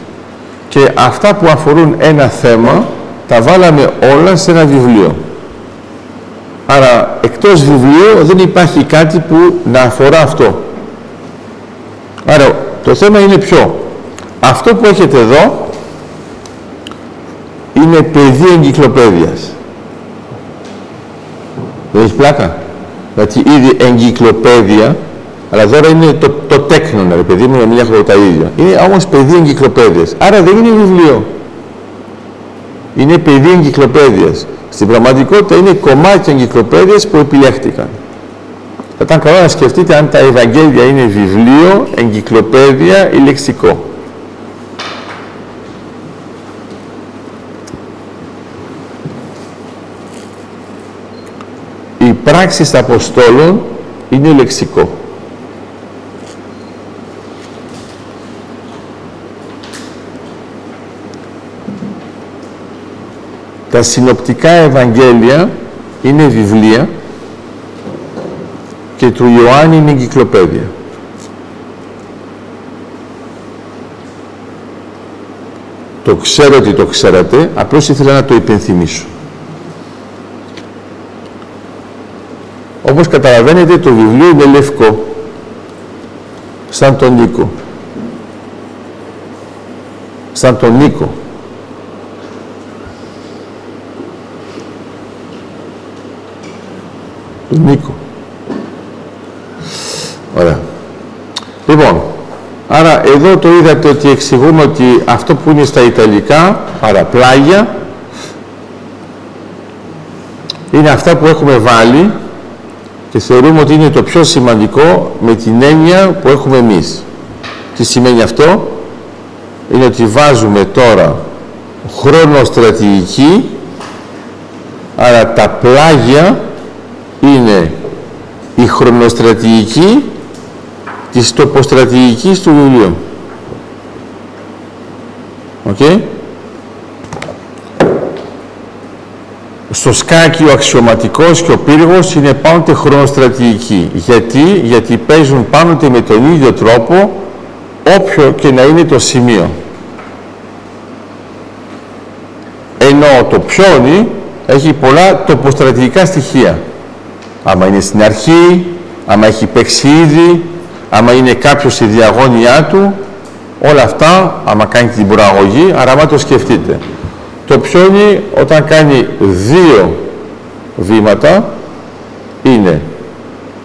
και αυτά που αφορούν ένα θέμα, τα βάλαμε όλα σε ένα βιβλίο. Άρα, εκτός βιβλίου δεν υπάρχει κάτι που να αφορά αυτό. Άρα, το θέμα είναι ποιο; Αυτό που έχετε εδώ είναι πεδίο εγκυκλοπαίδειας. Δεν έχεις πλάκα; Δηλαδή ήδη εγκυκλοπαίδεια, αλλά τώρα είναι το, το τέκνον, ρε παιδί μου, να μην τα ίδια. Είναι όμως πεδίο εγκυκλοπαίδειας. Άρα δεν είναι βιβλίο. Είναι πεδίο εγκυκλοπαίδειας. Στην πραγματικότητα είναι κομμάτια εγκυκλοπαίδειας που επιλέχτηκαν. Θα ήταν καλό να σκεφτείτε αν τα Ευαγγέλια είναι βιβλίο, εγκυκλοπαίδεια ή λεξικό. Πράξεις Αποστόλων είναι λεξικό. Τα συνοπτικά Ευαγγέλια είναι βιβλία και του Ιωάννη είναι εγκυκλοπαίδεια. Το ξέρω ότι το ξέρατε, απλώς ήθελα να το υπενθυμίσω. Όπως καταλαβαίνετε το βιβλίο είναι λευκό, σαν τον Νίκο. Σαν τον Νίκο. Τον Νίκο. Ωραία. Λοιπόν, άρα εδώ το είδατε ότι εξηγούμε ότι αυτό που είναι στα Ιταλικά, άρα πλάγια, είναι αυτά που έχουμε βάλει και θεωρούμε ότι είναι το πιο σημαντικό με την έννοια που έχουμε εμείς. Τι σημαίνει αυτό; Είναι ότι βάζουμε τώρα στρατηγική, άρα τα πλάγια είναι η χρονοστρατηγική της τοποστρατηγικής του βιβλίου. Οκ; Στο σκάκι ο αξιωματικός και ο πύργος είναι πάντοτε χρονοστρατηγική. Γιατί, γιατί παίζουν πάντοτε με τον ίδιο τρόπο όποιο και να είναι το σημείο. Ενώ το πιόνι έχει πολλά τοποστρατηγικά στοιχεία. Άμα είναι στην αρχή, άμα έχει παίξει ήδη, άμα είναι κάποιος στη διαγώνια του, όλα αυτά, άμα κάνει την προαγωγή, άρα άμα το σκεφτείτε. Το πιόνι όταν κάνει δύο βήματα είναι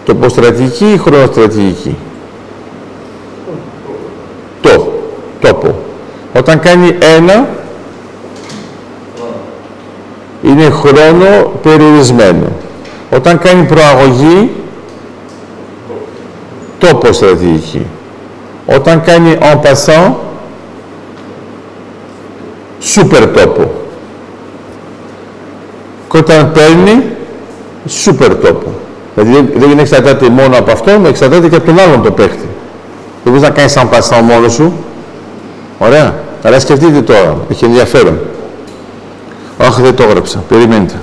τοποστρατηγική ή χρονοστρατηγική. Το, τόπο. Όταν κάνει ένα, είναι χρόνο περιορισμένο. Όταν κάνει προαγωγή, τόπο στρατηγική. Όταν κάνει en passant, σούπερ τόπο. Και όταν παίρνει, σούπερ τόπο. Δηλαδή δεν εξαρτάται μόνο από αυτό, αλλά εξαρτάται και από τον άλλον το παίχτη. Δεν μπορείς να κάνεις en passant μόνος σου. Ωραία. Αλλά σκεφτείτε τώρα, έχει ενδιαφέρον. Όχι, δεν το έγραψα. Περιμένετε.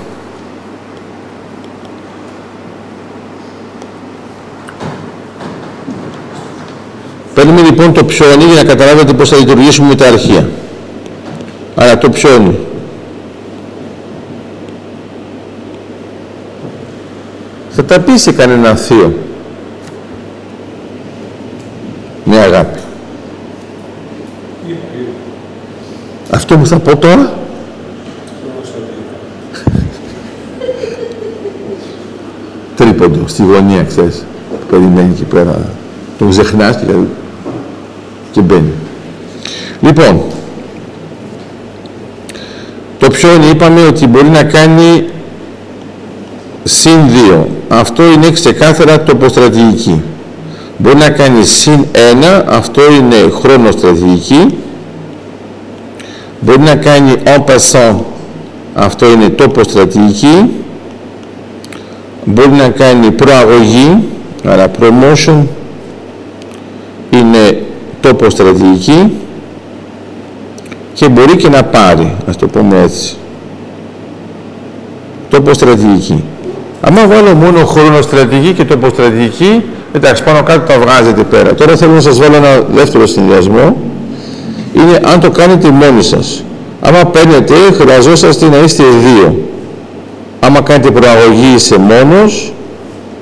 Παίρνουμε λοιπόν το ψώνι για να καταλάβετε πώς θα λειτουργήσουμε με τα αρχεία. Άρα το ψώνι. Θα τα πει σε κανέναν θείο. Με αγάπη. Αυτό μου θα πω τώρα. Τρίποντο, στη γωνία, ξέρεις. Περιμένει εκεί πέρα. Τον ξεχνάς και, και μπαίνει. Λοιπόν, το ψώνι είπαμε ότι μπορεί να κάνει συν 2. Αυτό είναι ξεκάθαρα τοποστρατηγική. Μπορεί να κάνει συν 1, αυτό είναι χρονοστρατηγική. Μπορεί να κάνει en passant, αυτό είναι τοποστρατηγική. Μπορεί να κάνει προαγωγή, άρα promotion, είναι τοποστρατηγική και μπορεί και να πάρει, ας το πούμε έτσι. Τοποστρατηγική. Αν βάλω μόνο χρόνο στρατηγική και τοποστρατηγική, εντάξει, πάνω κάτω τα βγάζετε πέρα. Τώρα θέλω να σας βάλω ένα δεύτερο συνδυασμό. Είναι αν το κάνετε μόνοι σας. Άμα παίρνετε, χρειαζόσαστε να είστε δύο. Άμα κάνετε προαγωγή είσαι μόνος,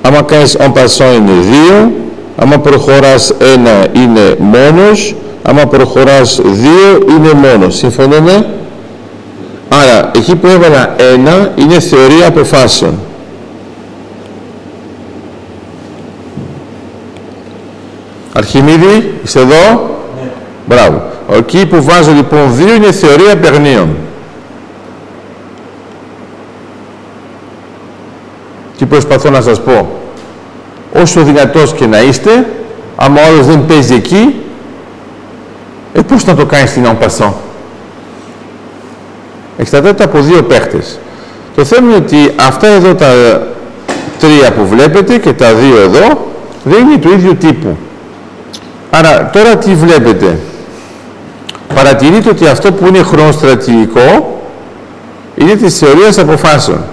άμα κάνεις en passant είναι δύο, άμα προχωράς ένα είναι μόνος, άμα προχωράς δύο είναι μόνος. Συμφωνούμε; Άρα, εκεί που έβαλα ένα είναι θεωρία αποφάσεων. Αρχιμίδη, είσαι εδώ; Ναι. Μπράβο. Εκεί που βάζω λοιπόν δύο είναι θεωρία παιγνίων. Τι προσπαθώ να σας πω; Όσο δυνατός και να είστε, άμα ο δεν παίζει εκεί, ε, πώς να το κάνεις στην en Εξαρτάται από δύο παίχτες. Το θέμα είναι ότι αυτά εδώ τα τρία που βλέπετε και τα δύο εδώ δεν είναι του ίδιου τύπου. Άρα τώρα τι βλέπετε; Παρατηρείτε ότι αυτό που είναι χρονοστρατηγικό είναι της θεωρίας αποφάσεων.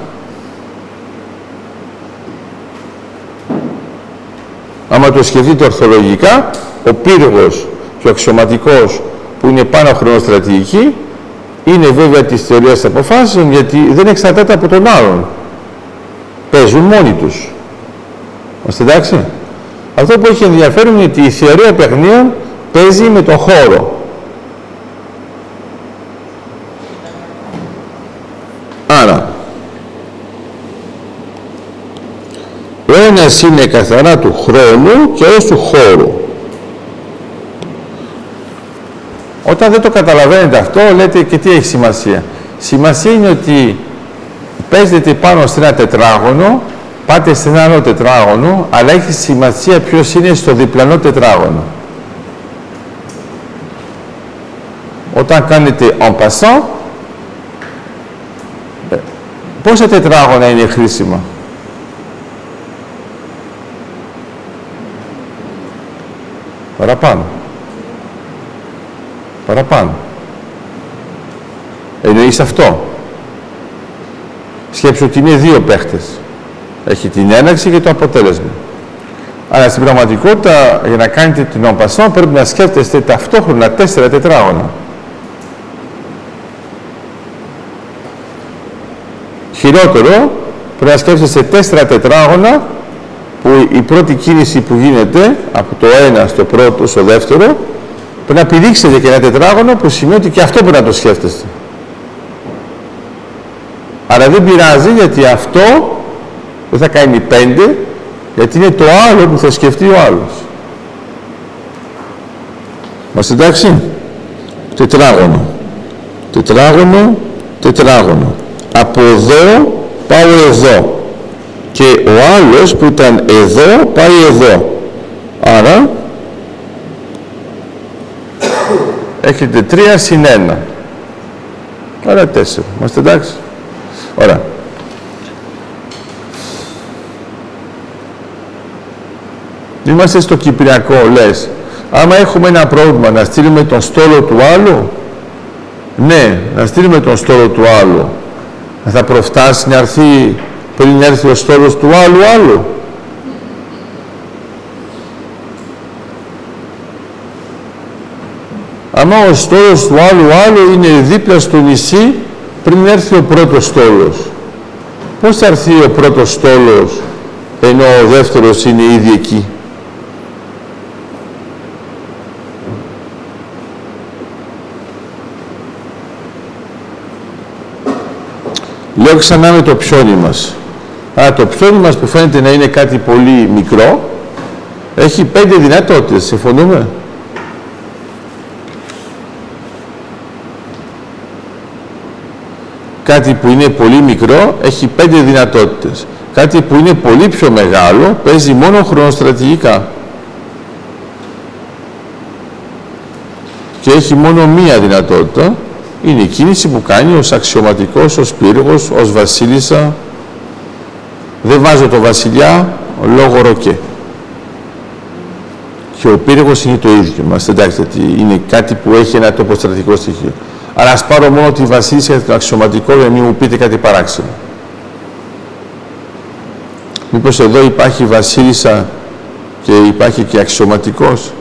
Άμα το σκεφτείτε ορθολογικά, ο πύργος και ο αξιωματικός που είναι πάνω χρονοστρατηγική είναι βέβαια της θεωρίας αποφάσεων γιατί δεν εξαρτάται από τον άλλον. Παίζουν μόνοι τους. Είμαστε εντάξει; Αυτό που έχει ενδιαφέρον είναι ότι η θεωρία παιχνίων παίζει με τον χώρο. Άρα, ο ένας είναι καθαρά του χρόνου και ο του χώρου. Όταν δεν το καταλαβαίνετε αυτό, λέτε και τι έχει σημασία. Σημασία είναι ότι παίζετε πάνω σε ένα τετράγωνο πάτε σε ένα άλλο τετράγωνο, αλλά έχει σημασία ποιος είναι στο διπλανό τετράγωνο. Όταν κάνετε en passant, ε, πόσα τετράγωνα είναι χρήσιμα; Παραπάνω. Παραπάνω. Εννοείς αυτό. Σκέψου ότι είναι δύο παίχτες. Έχει την έναρξη και το αποτέλεσμα. Αλλά στην πραγματικότητα, για να κάνετε την ομπασόν, πρέπει να σκέφτεστε ταυτόχρονα τέσσερα τετράγωνα. Χειρότερο, πρέπει να σκέφτεστε τέσσερα τετράγωνα που η πρώτη κίνηση που γίνεται από το ένα στο πρώτο, στο δεύτερο, πρέπει να πηδήξετε και ένα τετράγωνο που σημαίνει ότι και αυτό πρέπει να το σκέφτεστε. Αλλά δεν πειράζει γιατί αυτό δεν θα κάνει πέντε, γιατί είναι το άλλο που θα σκεφτεί ο άλλος. Μας εντάξει; Τετράγωνο. Τετράγωνο, τετράγωνο. Από εδώ πάω εδώ. Και ο άλλος που ήταν εδώ πάει εδώ. Άρα, έχετε 3 συν 1. Άρα 4. Είμαστε εντάξει. Ωραία. Είμαστε στο Κυπριακό, λες. Άμα έχουμε ένα πρόβλημα να στείλουμε τον στόλο του άλλου, ναι, να στείλουμε τον στόλο του άλλου. Θα προφτάσει να έρθει πριν έρθει ο στόλος του άλλου άλλου. Άμα ο στόλος του άλλου άλλου είναι δίπλα στο νησί πριν έρθει ο πρώτος στόλος. Πώς θα έρθει ο πρώτος στόλος ενώ ο δεύτερος είναι ήδη εκεί; Λέω ξανά με το πιόνι μας. Α, το πιόνι μας που φαίνεται να είναι κάτι πολύ μικρό, έχει πέντε δυνατότητες. Συμφωνούμε; Κάτι που είναι πολύ μικρό έχει πέντε δυνατότητες. Κάτι που είναι πολύ πιο μεγάλο παίζει μόνο χρονοστρατηγικά. Και έχει μόνο μία δυνατότητα είναι η κίνηση που κάνει ως αξιωματικός, ως πύργος, ως βασίλισσα. Δεν βάζω το βασιλιά λόγω ροκέ. Και ο πύργος είναι το ίδιο. Μας εντάξει, είναι κάτι που έχει ένα τοποστρατικό στοιχείο. Αλλά ας πάρω μόνο τη βασίλισσα και τον αξιωματικό για να μην μου πείτε κάτι παράξενο. Μήπως εδώ υπάρχει βασίλισσα και υπάρχει και αξιωματικός;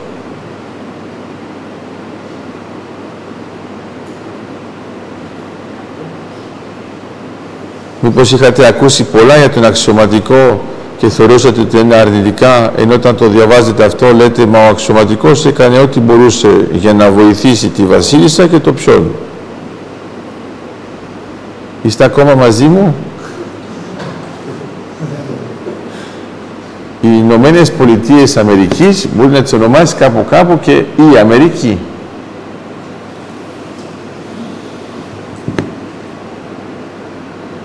Μήπως είχατε ακούσει πολλά για τον αξιωματικό και θεωρούσατε ότι είναι αρνητικά, ενώ όταν το διαβάζετε αυτό λέτε «Μα ο αξιωματικός έκανε ό,τι μπορούσε για να βοηθήσει τη βασίλισσα και το πιόν». Είστε ακόμα μαζί μου; Οι Ηνωμένες Πολιτείες Αμερικής μπορεί να τις ονομάσεις κάπου κάπου και η Αμερική.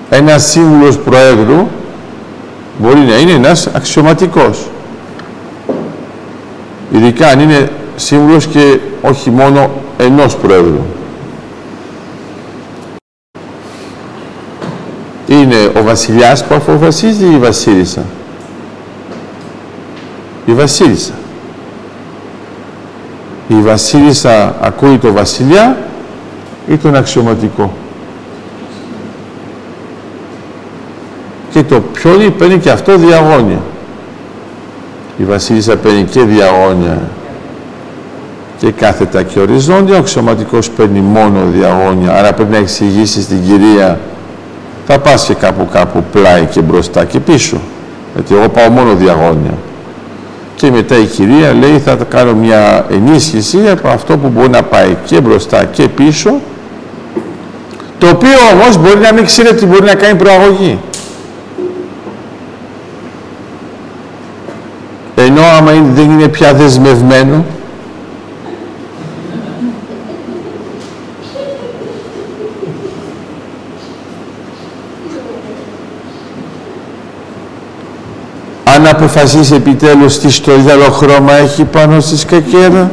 ένας σύμβουλος Προέδρου μπορεί να είναι ένας αξιωματικός. Ειδικά αν είναι σύμβουλος και όχι μόνο ενός Προέδρου. Είναι ο βασιλιάς που αποφασίζει ή η βασίλισσα. Η βασίλισσα. Η βασίλισσα ακούει το βασιλιά ή τον αξιωματικό. και το πιόνι παίρνει και αυτό διαγώνια. Η βασίλισσα παίρνει και διαγώνια και κάθετα και οριζόντια, ο αξιωματικός παίρνει μόνο διαγώνια, άρα πρέπει να εξηγήσει στην κυρία θα πας και κάπου κάπου πλάι και μπροστά και πίσω, γιατί εγώ πάω μόνο διαγώνια. Και μετά η κυρία λέει θα κάνω μια ενίσχυση από αυτό που μπορεί να πάει και μπροστά και πίσω, το οποίο όμως μπορεί να μην ξέρει ότι μπορεί να κάνει προαγωγή. ενώ άμα δεν είναι πια δεσμευμένο αν αποφασίσει επιτέλους τι στο χρώμα έχει πάνω στη σκακέρα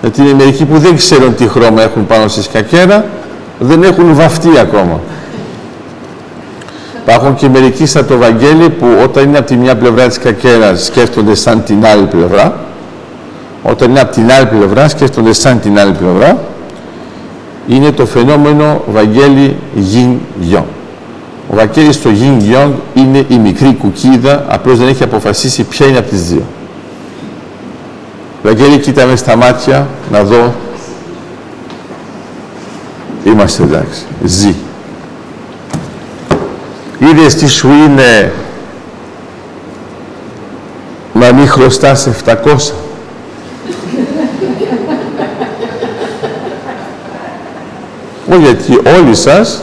γιατί είναι μερικοί που δεν ξέρουν τι χρώμα έχουν πάνω στη σκακέρα δεν έχουν βαφτεί ακόμα Υπάρχουν και μερικοί σαν το Βαγγέλη που όταν είναι από τη μια πλευρά της κακέρας σκέφτονται σαν την άλλη πλευρά. Όταν είναι από την άλλη πλευρά σκέφτονται σαν την άλλη πλευρά. Είναι το φαινόμενο Βαγγέλη Yin Yang. Ο Βαγγέλης στο Yin Yang είναι η μικρή κουκίδα, απλώς δεν έχει αποφασίσει ποια είναι από τις δύο. Βαγγέλη, κοίτα με στα μάτια, να δω. Είμαστε εντάξει. Ζει. Είδες τι σου είναι να μην χρωστάς 700. Όχι γιατί όλοι σας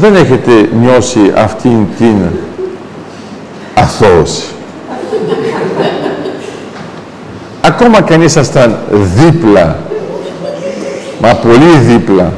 δεν έχετε νιώσει αυτήν την αθώωση. Ακόμα κι αν ήσασταν δίπλα, μα πολύ δίπλα,